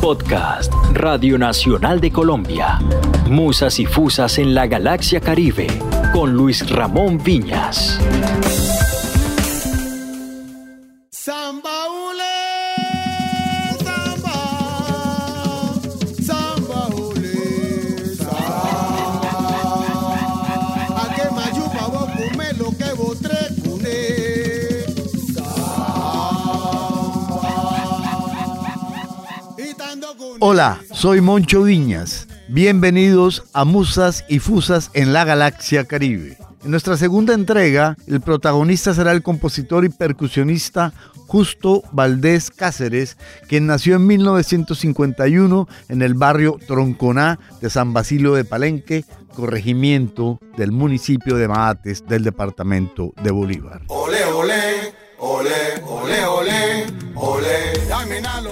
Podcast Radio Nacional de Colombia. Musas y Fusas en la Galaxia Caribe con Luis Ramón Viñas. Soy Moncho Viñas. Bienvenidos a Musas y Fusas en la Galaxia Caribe. En nuestra segunda entrega, el protagonista será el compositor y percusionista Justo Valdés Cáceres, quien nació en 1951 en el barrio Tronconá de San Basilio de Palenque, corregimiento del municipio de Maates del departamento de Bolívar. Ole, ole. Ole, ole, ole, ole.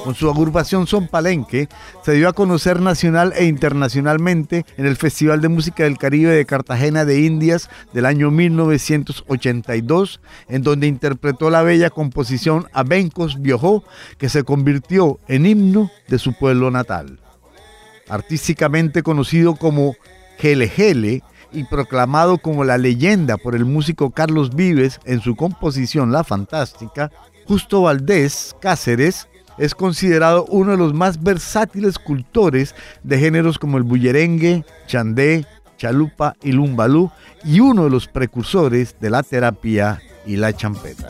Con su agrupación Son Palenque, se dio a conocer nacional e internacionalmente en el Festival de Música del Caribe de Cartagena de Indias del año 1982, en donde interpretó la bella composición Abencos Viojó, que se convirtió en himno de su pueblo natal. Artísticamente conocido como Gele Gele, y proclamado como la leyenda por el músico Carlos Vives en su composición La Fantástica, Justo Valdés Cáceres es considerado uno de los más versátiles cultores de géneros como el bullerengue, chandé, chalupa y lumbalú y uno de los precursores de la terapia y la champeta.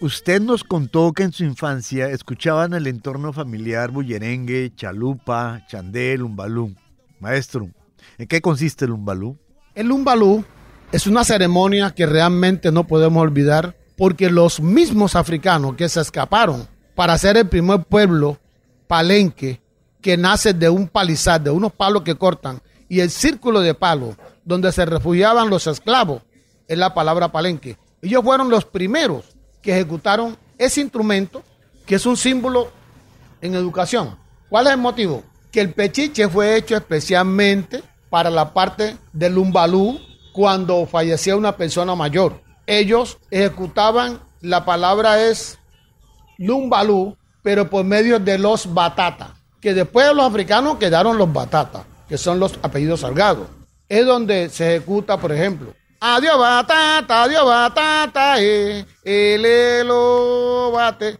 Usted nos contó que en su infancia escuchaban el entorno familiar bullerengue, chalupa, chandel, umbalú. Maestro, ¿en qué consiste el umbalú? El umbalú es una ceremonia que realmente no podemos olvidar porque los mismos africanos que se escaparon para ser el primer pueblo palenque que nace de un palizar, de unos palos que cortan, y el círculo de palos donde se refugiaban los esclavos, es la palabra palenque. Ellos fueron los primeros que ejecutaron ese instrumento, que es un símbolo en educación. ¿Cuál es el motivo? Que el pechiche fue hecho especialmente para la parte del lumbalú cuando fallecía una persona mayor. Ellos ejecutaban, la palabra es lumbalú, pero por medio de los batatas, que después de los africanos quedaron los batatas, que son los apellidos salgados. Es donde se ejecuta, por ejemplo, Adiós batata, adiós batata, eh, el bate.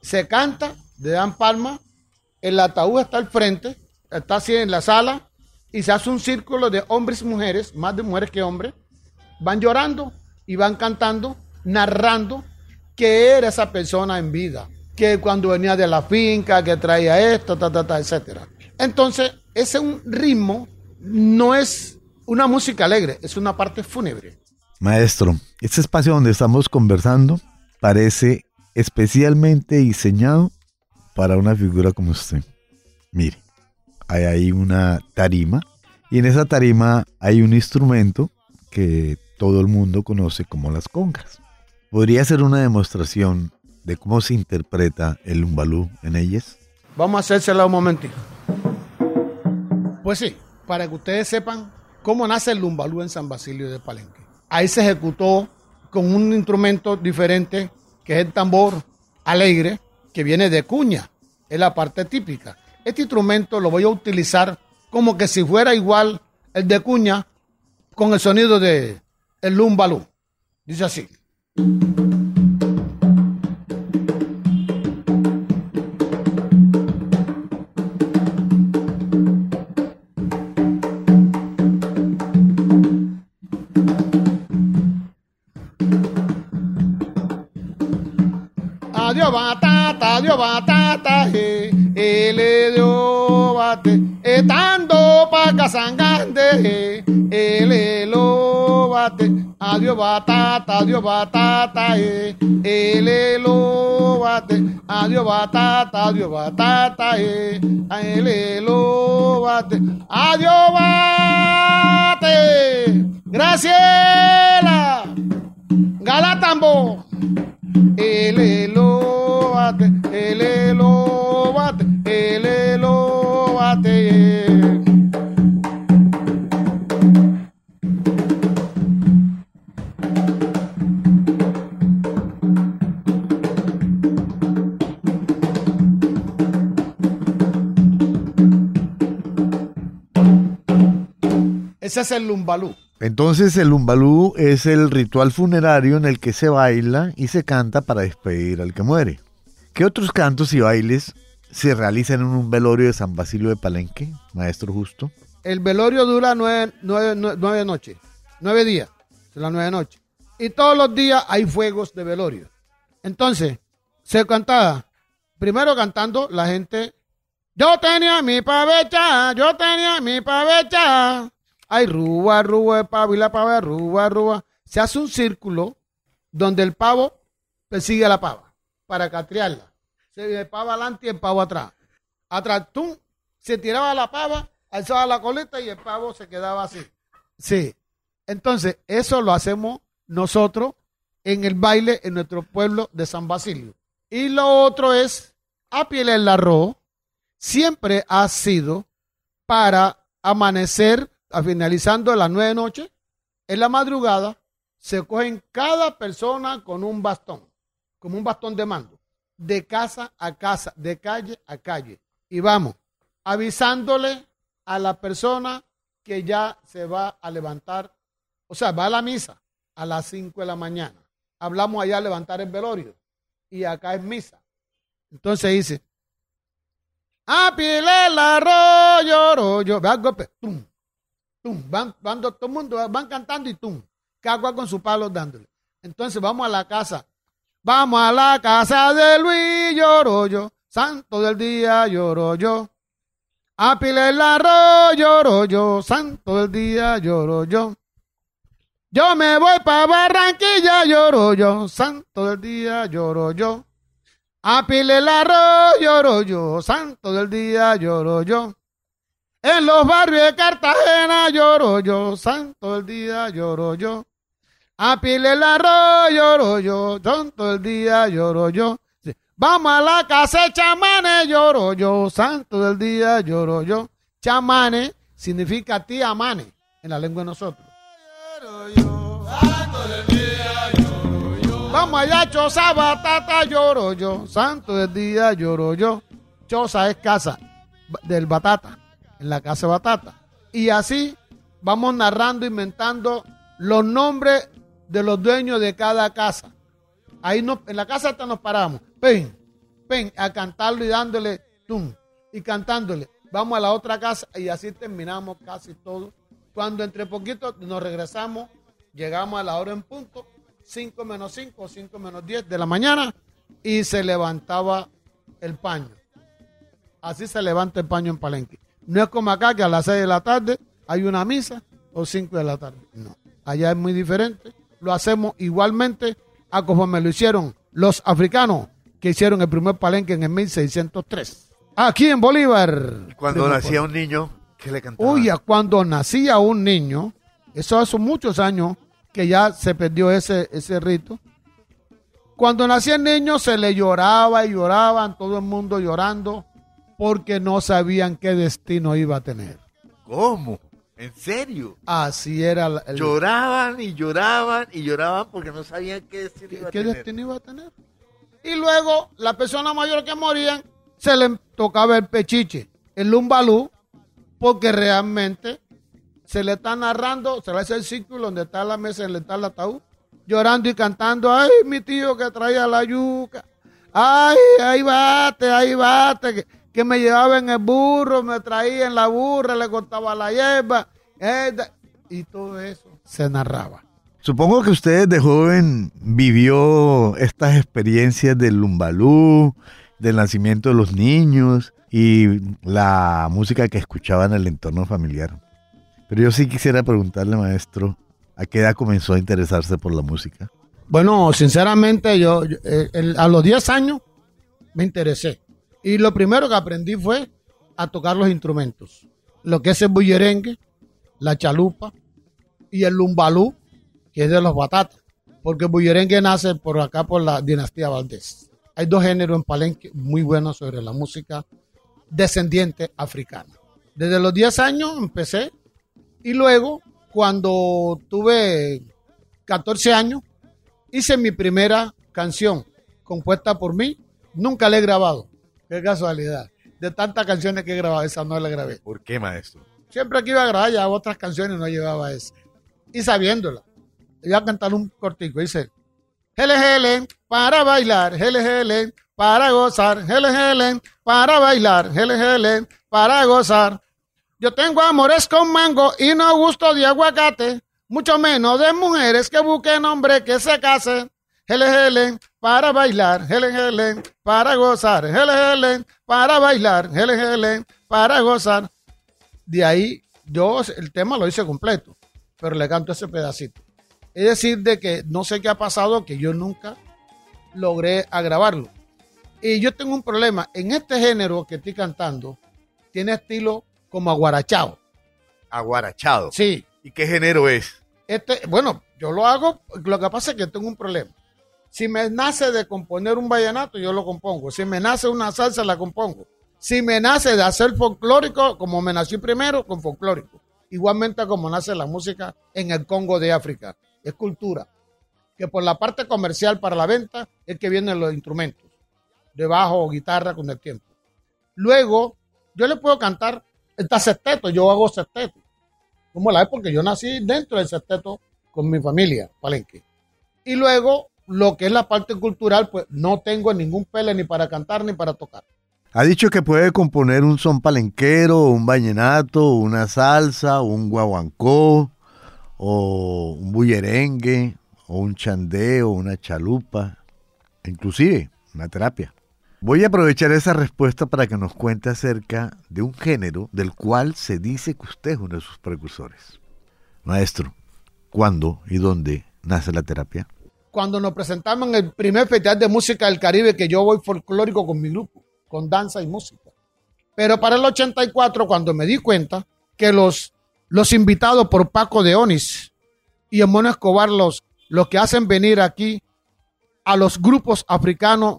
Se canta, le dan palma, el ataúd está al frente, está así en la sala, y se hace un círculo de hombres y mujeres, más de mujeres que hombres, van llorando y van cantando, narrando que era esa persona en vida, que cuando venía de la finca, que traía esto, ta, ta, etc. Entonces, ese es un ritmo, no es una música alegre, es una parte fúnebre. Maestro, este espacio donde estamos conversando parece especialmente diseñado para una figura como usted. Mire, hay ahí una tarima y en esa tarima hay un instrumento que todo el mundo conoce como las congas. ¿Podría ser una demostración de cómo se interpreta el umbalú en ellas? Vamos a hacérsela un momentito. Pues sí, para que ustedes sepan cómo nace el lumbalú en San Basilio de Palenque. Ahí se ejecutó con un instrumento diferente, que es el tambor alegre, que viene de cuña, es la parte típica. Este instrumento lo voy a utilizar como que si fuera igual el de cuña, con el sonido de el lumbalú. Dice así. Dios batata, eh, le dio bate, estando pa' casangande, eh, lo bate, adiós batata, adiós batata, eh, le lo bate, adiós batata, adiós batata, eh, le lo bate, adiós bate, Graciela, Galatambo, el lo bate, el lo Ese es el lumbalú. Entonces el lumbalú es el ritual funerario en el que se baila y se canta para despedir al que muere. ¿Qué otros cantos y bailes se realizan en un velorio de San Basilio de Palenque, maestro Justo? El velorio dura nueve, nueve, nueve, nueve noches, nueve días, son las nueve noches. Y todos los días hay fuegos de velorio. Entonces, se cantaba, primero cantando la gente, yo tenía mi pavecha, yo tenía mi pavecha. Ay, rúa, rúa, pavo y la pava, rúa, rúa. Se hace un círculo donde el pavo persigue a la pava para catriarla. Se el pavo adelante y el pavo atrás. Atrás, tú, se tiraba la pava, alzaba la coleta y el pavo se quedaba así. Sí. Entonces, eso lo hacemos nosotros en el baile en nuestro pueblo de San Basilio. Y lo otro es, a piel el arroz, siempre ha sido para amanecer, a finalizando las nueve noches, en la madrugada, se cogen cada persona con un bastón, como un bastón de mando, de casa a casa, de calle a calle. Y vamos avisándole a la persona que ya se va a levantar, o sea, va a la misa a las 5 de la mañana. Hablamos allá levantar el velorio y acá es misa. Entonces dice, a pile el arroyo, rollo, golpe, tum, tum, van, van todo el mundo, van cantando y tum, cada cual con su palo dándole. Entonces vamos a la casa, vamos a la casa de Luis lloro yo, santo del día lloro yo. A pile el arroyo, lloro yo, santo del día lloro yo. Yo me voy para Barranquilla, lloro yo, santo del día lloro yo. A pile el arroz lloro yo, santo del día lloro yo. En los barrios de Cartagena lloro yo, santo del día lloro yo. A pile el arroz lloro yo, santo del día lloro yo. Sí. Vamos a la casa de chamanes, lloro yo, santo del día lloro yo. Chamane significa tía mane en la lengua de nosotros. Vamos allá, choza, batata, lloro yo. Santo del día, lloro yo. Choza es casa del batata, en la casa batata. Y así vamos narrando, inventando los nombres de los dueños de cada casa. Ahí no, en la casa hasta nos paramos. Pen, pen, a cantarlo y dándole tum. Y cantándole. Vamos a la otra casa y así terminamos casi todo. Cuando entre poquito nos regresamos, llegamos a la hora en punto 5 menos 5, 5 menos 10 de la mañana y se levantaba el paño. Así se levanta el paño en Palenque. No es como acá que a las 6 de la tarde hay una misa o 5 de la tarde. No, allá es muy diferente. Lo hacemos igualmente a como me lo hicieron los africanos que hicieron el primer Palenque en el 1603. Aquí en Bolívar. Cuando nacía un niño, ¿qué le cantaba? Oye, cuando nacía un niño, eso hace muchos años, que ya se perdió ese, ese rito. Cuando nacía el niño se le lloraba y lloraban, todo el mundo llorando, porque no sabían qué destino iba a tener. ¿Cómo? ¿En serio? Así era. El, lloraban y lloraban y lloraban porque no sabían qué destino iba a ¿qué tener. destino iba a tener. Y luego, la persona mayor que morían, se le tocaba el pechiche, el lumbalú, porque realmente se le está narrando, se le hace el círculo donde está la mesa, donde está el ataúd, llorando y cantando, ay, mi tío que traía la yuca, ay, ahí bate, ahí bate, que, me llevaba en el burro, me traía en la burra, le cortaba la hierba, eh, y todo eso se narraba. Supongo que usted de joven vivió estas experiencias del lumbalú, del nacimiento de los niños y la música que escuchaba en el entorno familiar. Pero yo sí quisiera preguntarle, maestro, ¿a qué edad comenzó a interesarse por la música? Bueno, sinceramente, yo, yo eh, el, a los 10 años me interesé. Y lo primero que aprendí fue a tocar los instrumentos. Lo que es el bullerengue, la chalupa y el lumbalú, que es de los batatas. Porque el bullerengue nace por acá, por la dinastía Valdés. Hay dos géneros en Palenque muy buenos sobre la música descendiente africana. Desde los 10 años empecé y luego, cuando tuve 14 años, hice mi primera canción compuesta por mí. Nunca la he grabado. Qué casualidad. De tantas canciones que he grabado, esa no la grabé. ¿Por qué, maestro? Siempre que iba a grabar ya otras canciones no llevaba eso. Y sabiéndola, iba a cantar un cortico. Dice, hele, hele, para bailar, hele, hele, para gozar, hele, hele, para bailar, hele, hele, para gozar. Yo tengo amores con mango y no gusto de aguacate, mucho menos de mujeres que busquen hombre que se case. Hele, hele, para bailar, hele, hele, para gozar, hele, hele, para bailar, hele, hele, para gozar. De ahí yo el tema lo hice completo, pero le canto ese pedacito. Es decir, de que no sé qué ha pasado, que yo nunca logré agravarlo. Y yo tengo un problema. En este género que estoy cantando, tiene estilo como aguarachado. Aguarachado. Sí. ¿Y qué género es? Este, bueno, yo lo hago, lo que pasa es que tengo un problema. Si me nace de componer un vallenato, yo lo compongo. Si me nace una salsa, la compongo. Si me nace de hacer folclórico, como me nací primero, con folclórico. Igualmente como nace la música en el Congo de África. Es cultura. Que por la parte comercial para la venta es que vienen los instrumentos. De bajo o guitarra con el tiempo. Luego, yo le puedo cantar esta sexteto. Yo hago sexteto. Como la es porque yo nací dentro del sexteto con mi familia, Palenque. Y luego lo que es la parte cultural, pues no tengo ningún pele ni para cantar ni para tocar. Ha dicho que puede componer un son palenquero, un vallenato, una salsa, un guaguancó, o un bullerengue, o un chandeo, una chalupa, inclusive una terapia. Voy a aprovechar esa respuesta para que nos cuente acerca de un género del cual se dice que usted es uno de sus precursores. Maestro, ¿cuándo y dónde nace la terapia? Cuando nos presentamos en el primer festival de música del Caribe, que yo voy folclórico con mi grupo, con danza y música. Pero para el 84, cuando me di cuenta que los, los invitados por Paco de Onis y Mono Escobar, los, los que hacen venir aquí a los grupos africanos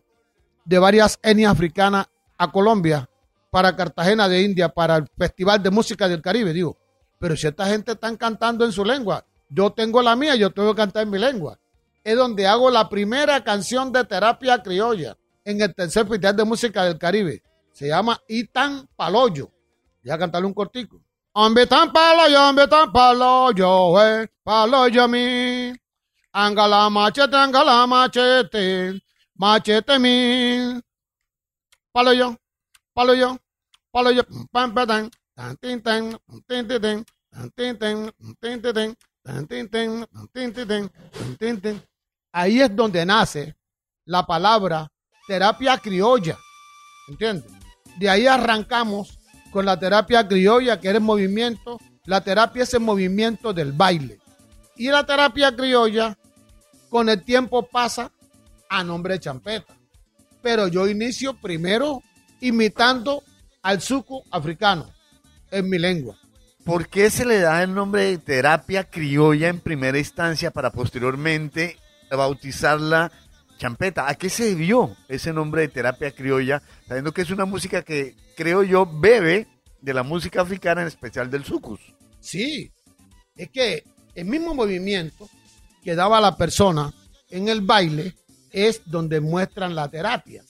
de varias etnias africanas a Colombia, para Cartagena de India, para el Festival de Música del Caribe, digo, pero si esta gente está cantando en su lengua, yo tengo la mía, yo tengo que cantar en mi lengua es donde hago la primera canción de terapia criolla en el tercer festival de música del Caribe. Se llama Itan Paloyo. Voy a cantarle un cortico. Hombre tan paloyo, hombre tan paloyo, eh, paloyo mi. Angala machete, angala machete, machete mi. Paloyo, paloyo, paloyo, pam, pam, tan, tin, tan, tin, tin, tan, tin, tan, tin, tan, tin, tin, tin, ahí es donde nace la palabra terapia criolla. ¿Entiendes? De ahí arrancamos con la terapia criolla, que era el movimiento. La terapia es el movimiento del baile. Y la terapia criolla, con el tiempo pasa a nombre de champeta. Pero yo inicio primero imitando al suco africano en mi lengua. ¿Por qué se le da el nombre de terapia criolla en primera instancia para posteriormente bautizarla champeta. ¿A qué se debió ese nombre de terapia criolla? Sabiendo que es una música que, creo yo, bebe de la música africana, en especial del sucus. Sí, es que el mismo movimiento que daba la persona en el baile es donde muestran la terapia.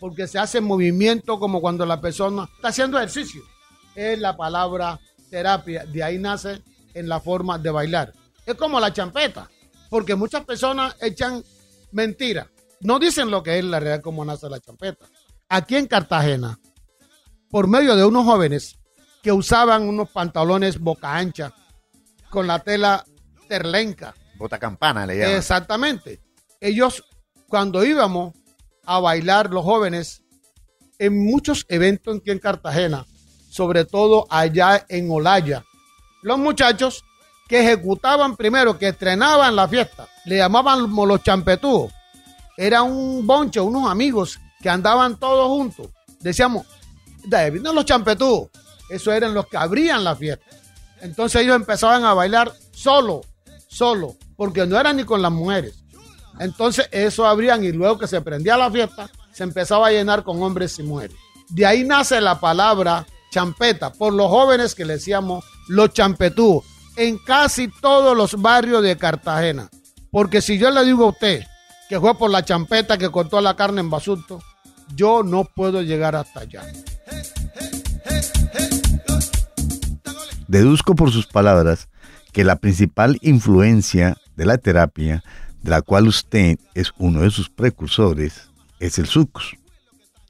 Porque se hace movimiento como cuando la persona está haciendo ejercicio. Es la palabra terapia. De ahí nace en la forma de bailar. Es como la champeta porque muchas personas echan mentiras. No dicen lo que es la realidad como nace la champeta. Aquí en Cartagena, por medio de unos jóvenes que usaban unos pantalones boca ancha con la tela terlenca. Bota campana le llaman. Exactamente. Ellos, cuando íbamos a bailar los jóvenes, en muchos eventos aquí en Cartagena, sobre todo allá en Olaya, los muchachos que ejecutaban primero, que estrenaban la fiesta. Le llamaban los champetúos. Era un boncho, unos amigos que andaban todos juntos. Decíamos, de no los champetúos. Eso eran los que abrían la fiesta. Entonces ellos empezaban a bailar solo, solo, porque no eran ni con las mujeres. Entonces eso abrían y luego que se prendía la fiesta, se empezaba a llenar con hombres y mujeres. De ahí nace la palabra champeta, por los jóvenes que le decíamos los champetúos en casi todos los barrios de Cartagena. Porque si yo le digo a usted que fue por la champeta que cortó la carne en basulto, yo no puedo llegar hasta allá. Deduzco por sus palabras que la principal influencia de la terapia, de la cual usted es uno de sus precursores, es el sucus.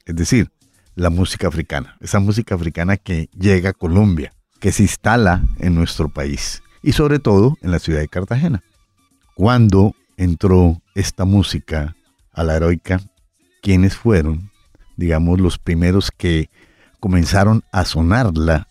Es decir, la música africana, esa música africana que llega a Colombia, que se instala en nuestro país y sobre todo en la ciudad de Cartagena. Cuando entró esta música a la heroica, ¿quiénes fueron, digamos, los primeros que comenzaron a sonarla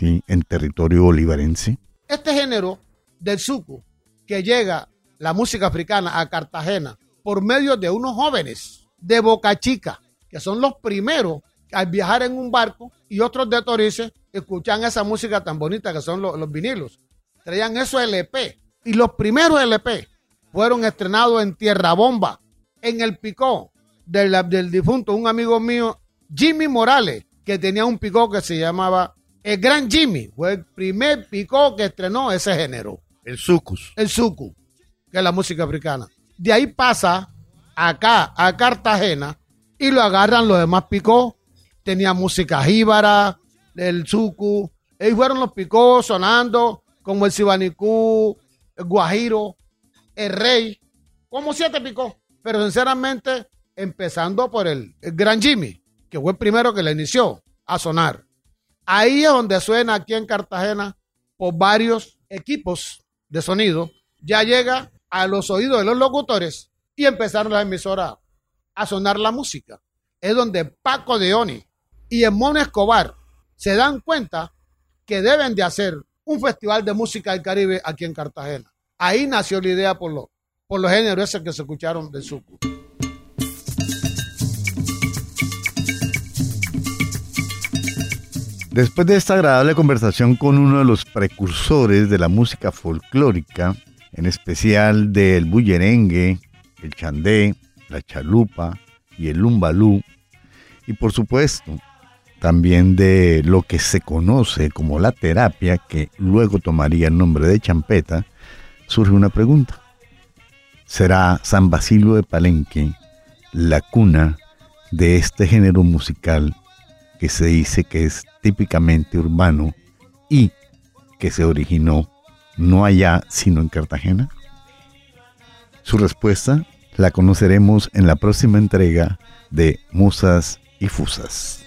en territorio bolivarense? Este género del suco que llega la música africana a Cartagena por medio de unos jóvenes de Boca Chica, que son los primeros al viajar en un barco y otros de Torice escuchan esa música tan bonita que son los, los vinilos. Traían eso LP y los primeros LP fueron estrenados en Tierra Bomba, en el Picó del, del difunto, un amigo mío, Jimmy Morales, que tenía un picó que se llamaba El Gran Jimmy. Fue el primer picó que estrenó ese género. El sucus. El suku, que es la música africana. De ahí pasa acá a Cartagena y lo agarran los demás picó. Tenía música jíbara, el suku. Ellos fueron los picó sonando como el sibanicú, el guajiro, el rey, como siete picó. Pero sinceramente, empezando por el, el Gran Jimmy, que fue el primero que le inició a sonar. Ahí es donde suena aquí en Cartagena por varios equipos de sonido. Ya llega a los oídos de los locutores y empezaron las emisoras a sonar la música. Es donde Paco de Oni y el Mono Escobar se dan cuenta que deben de hacer un festival de música del Caribe aquí en Cartagena. Ahí nació la idea por, lo, por los géneros que se escucharon del suco. Después de esta agradable conversación con uno de los precursores de la música folclórica, en especial del bullerengue, el chandé, la chalupa y el lumbalú, y por supuesto también de lo que se conoce como la terapia, que luego tomaría el nombre de champeta, surge una pregunta. ¿Será San Basilio de Palenque la cuna de este género musical que se dice que es típicamente urbano y que se originó no allá sino en Cartagena? Su respuesta la conoceremos en la próxima entrega de Musas y Fusas.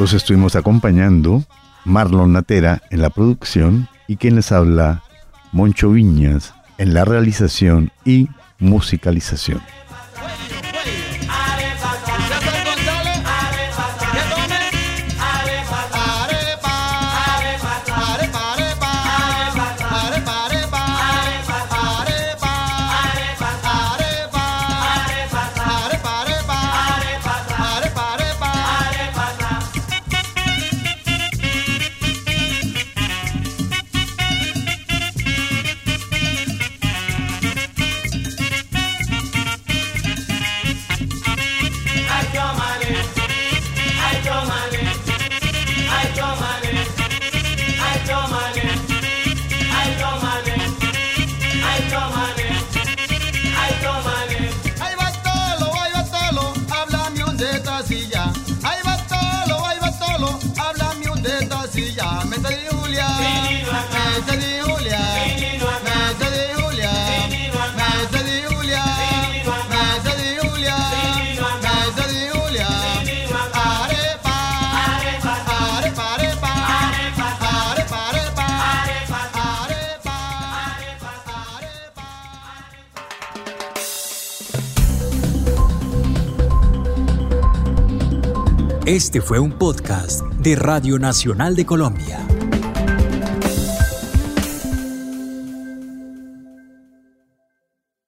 Los estuvimos acompañando Marlon Natera en la producción y quien les habla Moncho Viñas en la realización y musicalización. Julia, Julia, Julia, Julia, Julia, Julia. Arepa, arepa, arepa, arepa, arepa, arepa, arepa, arepa. Este fue un podcast de Radio Nacional de Colombia.